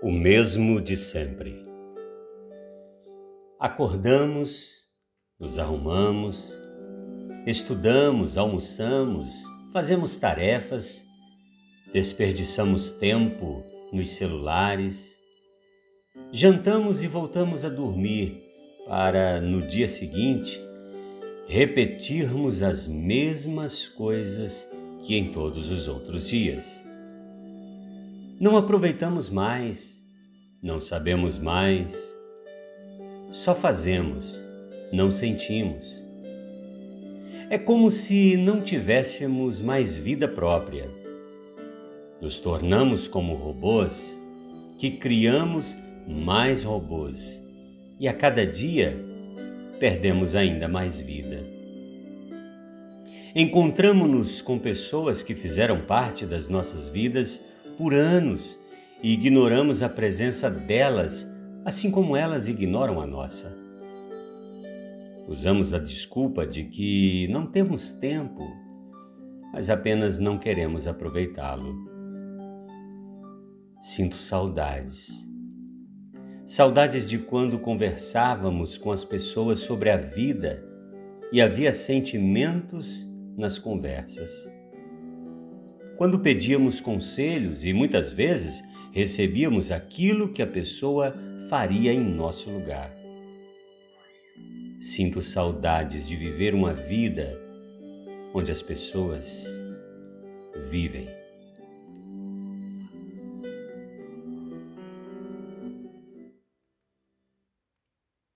O mesmo de sempre. Acordamos, nos arrumamos, estudamos, almoçamos, fazemos tarefas, desperdiçamos tempo nos celulares, jantamos e voltamos a dormir para, no dia seguinte, repetirmos as mesmas coisas que em todos os outros dias. Não aproveitamos mais, não sabemos mais, só fazemos, não sentimos. É como se não tivéssemos mais vida própria. Nos tornamos como robôs que criamos mais robôs e a cada dia perdemos ainda mais vida. Encontramos-nos com pessoas que fizeram parte das nossas vidas por anos e ignoramos a presença delas, assim como elas ignoram a nossa. Usamos a desculpa de que não temos tempo, mas apenas não queremos aproveitá-lo. Sinto saudades. Saudades de quando conversávamos com as pessoas sobre a vida e havia sentimentos nas conversas quando pedíamos conselhos e muitas vezes recebíamos aquilo que a pessoa faria em nosso lugar. Sinto saudades de viver uma vida onde as pessoas vivem.